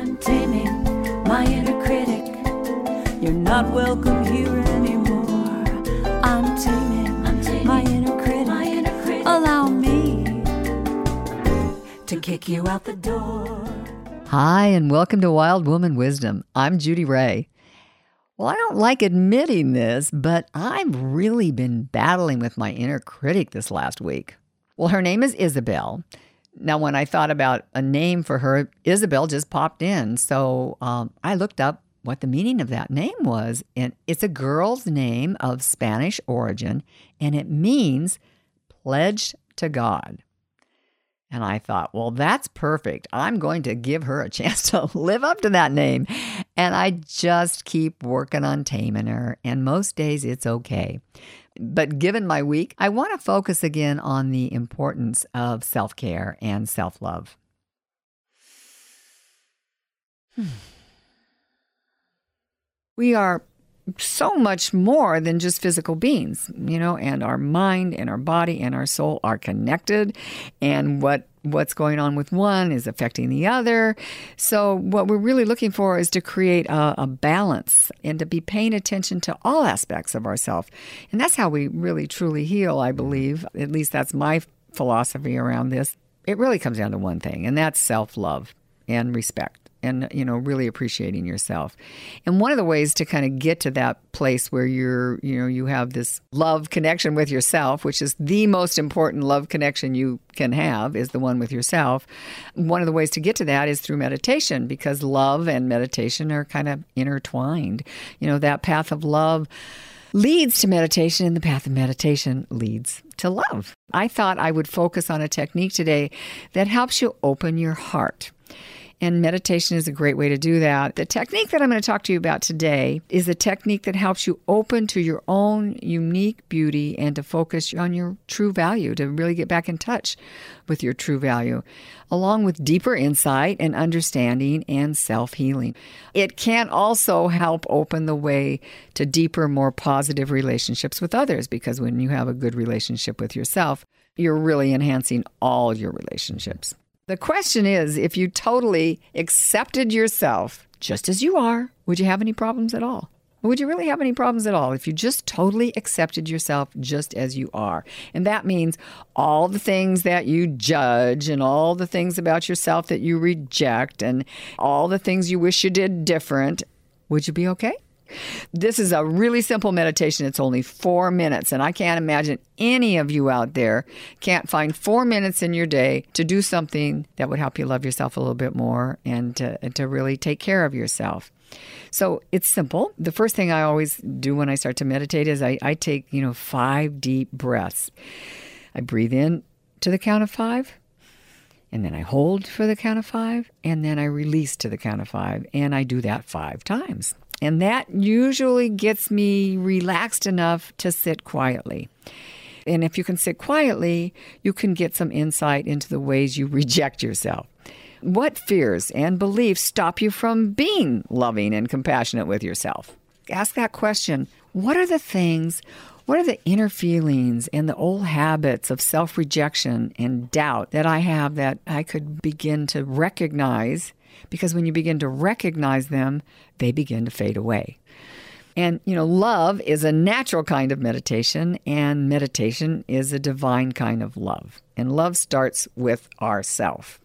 I'm taming my inner critic. You're not welcome here anymore. I'm taming, I'm taming my, inner critic. my inner critic. Allow me to kick you out the door. Hi, and welcome to Wild Woman Wisdom. I'm Judy Ray. Well, I don't like admitting this, but I've really been battling with my inner critic this last week. Well, her name is Isabel. Now, when I thought about a name for her, Isabel just popped in. So um, I looked up what the meaning of that name was. And it's a girl's name of Spanish origin, and it means pledged to God. And I thought, well, that's perfect. I'm going to give her a chance to live up to that name. And I just keep working on taming her. And most days it's okay. But given my week, I want to focus again on the importance of self care and self love. Hmm. We are so much more than just physical beings, you know, and our mind and our body and our soul are connected and what what's going on with one is affecting the other. So what we're really looking for is to create a, a balance and to be paying attention to all aspects of ourselves. And that's how we really truly heal, I believe. At least that's my philosophy around this. It really comes down to one thing, and that's self-love and respect and you know really appreciating yourself. And one of the ways to kind of get to that place where you're you know you have this love connection with yourself which is the most important love connection you can have is the one with yourself. One of the ways to get to that is through meditation because love and meditation are kind of intertwined. You know that path of love leads to meditation and the path of meditation leads to love. I thought i would focus on a technique today that helps you open your heart and meditation is a great way to do that. The technique that I'm going to talk to you about today is a technique that helps you open to your own unique beauty and to focus on your true value, to really get back in touch with your true value, along with deeper insight and understanding and self healing. It can also help open the way to deeper, more positive relationships with others because when you have a good relationship with yourself, you're really enhancing all your relationships. The question is if you totally accepted yourself just as you are, would you have any problems at all? Would you really have any problems at all if you just totally accepted yourself just as you are? And that means all the things that you judge and all the things about yourself that you reject and all the things you wish you did different. Would you be okay? This is a really simple meditation. It's only four minutes. And I can't imagine any of you out there can't find four minutes in your day to do something that would help you love yourself a little bit more and to, and to really take care of yourself. So it's simple. The first thing I always do when I start to meditate is I, I take, you know, five deep breaths. I breathe in to the count of five and then I hold for the count of five, and then I release to the count of five, and I do that five times. And that usually gets me relaxed enough to sit quietly. And if you can sit quietly, you can get some insight into the ways you reject yourself. What fears and beliefs stop you from being loving and compassionate with yourself? Ask that question. What are the things, what are the inner feelings and the old habits of self rejection and doubt that I have that I could begin to recognize because when you begin to recognize them, they begin to fade away. And, you know, love is a natural kind of meditation, and meditation is a divine kind of love. And love starts with ourself.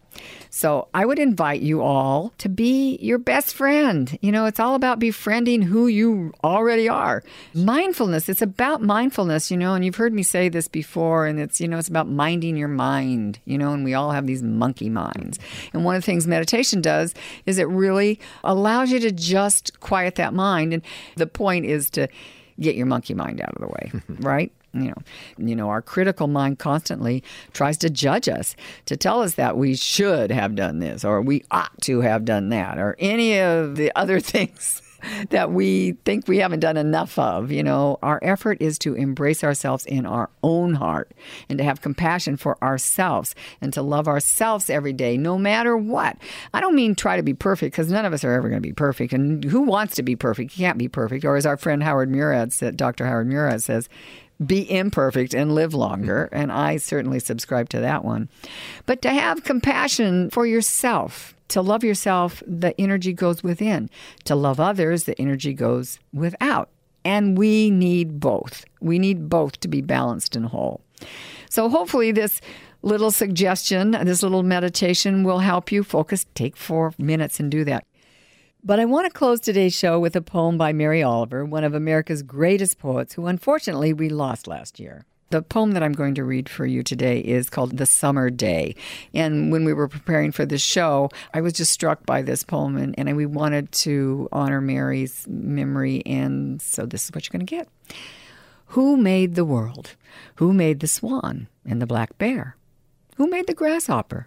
So I would invite you all to be your best friend. You know, it's all about befriending who you already are. Mindfulness, it's about mindfulness, you know, and you've heard me say this before, and it's, you know, it's about minding your mind, you know, and we all have these monkey minds. And one of the things meditation does is it really allows you to just quiet that mind. And the point is to get your monkey mind out of the way, right? You know you know our critical mind constantly tries to judge us to tell us that we should have done this or we ought to have done that or any of the other things that we think we haven't done enough of. You know, our effort is to embrace ourselves in our own heart and to have compassion for ourselves and to love ourselves every day, no matter what. I don't mean try to be perfect because none of us are ever going to be perfect. And who wants to be perfect? You can't be perfect. Or as our friend Howard Murad said, Dr. Howard Murad says, be imperfect and live longer. And I certainly subscribe to that one. But to have compassion for yourself, to love yourself, the energy goes within. To love others, the energy goes without. And we need both. We need both to be balanced and whole. So hopefully, this little suggestion, this little meditation will help you focus. Take four minutes and do that. But I want to close today's show with a poem by Mary Oliver, one of America's greatest poets, who unfortunately we lost last year. The poem that I'm going to read for you today is called The Summer Day. And when we were preparing for this show, I was just struck by this poem, and, and we wanted to honor Mary's memory. And so this is what you're going to get. Who made the world? Who made the swan and the black bear? Who made the grasshopper?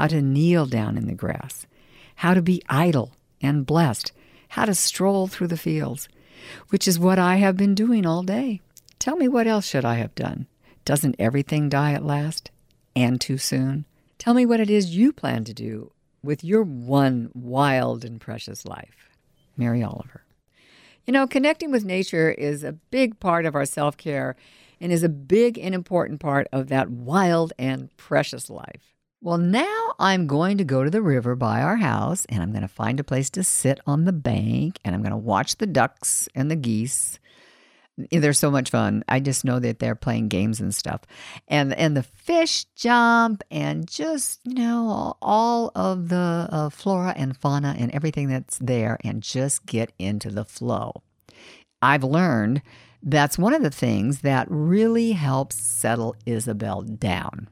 how to kneel down in the grass, how to be idle and blessed, how to stroll through the fields, which is what I have been doing all day. Tell me what else should I have done? Doesn't everything die at last? And too soon? Tell me what it is you plan to do with your one wild and precious life. Mary Oliver. You know, connecting with nature is a big part of our self care and is a big and important part of that wild and precious life. Well, now I'm going to go to the river by our house and I'm going to find a place to sit on the bank and I'm going to watch the ducks and the geese. They're so much fun. I just know that they're playing games and stuff. And and the fish jump and just, you know, all of the uh, flora and fauna and everything that's there and just get into the flow. I've learned that's one of the things that really helps settle Isabel down.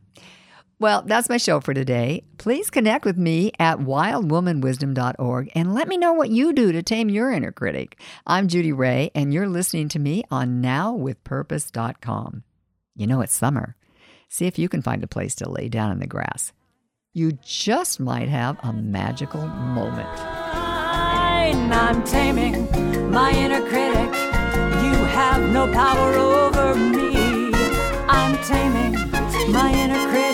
Well, that's my show for today. Please connect with me at wildwomanwisdom.org and let me know what you do to tame your inner critic. I'm Judy Ray, and you're listening to me on nowwithpurpose.com. You know, it's summer. See if you can find a place to lay down in the grass. You just might have a magical moment. I'm taming my inner critic. You have no power over me. I'm taming my inner critic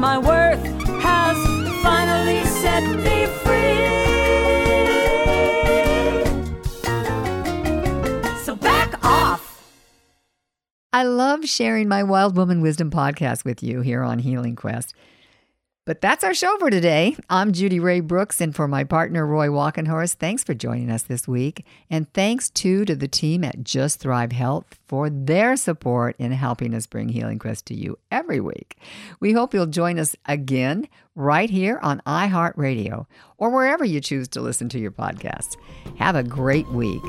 my worth has finally set me free. So back off. I love sharing my Wild Woman Wisdom podcast with you here on Healing Quest. But that's our show for today. I'm Judy Ray Brooks, and for my partner Roy Walkenhorst, thanks for joining us this week. And thanks too to the team at Just Thrive Health for their support in helping us bring Healing Quest to you every week. We hope you'll join us again right here on iHeartRadio or wherever you choose to listen to your podcasts. Have a great week.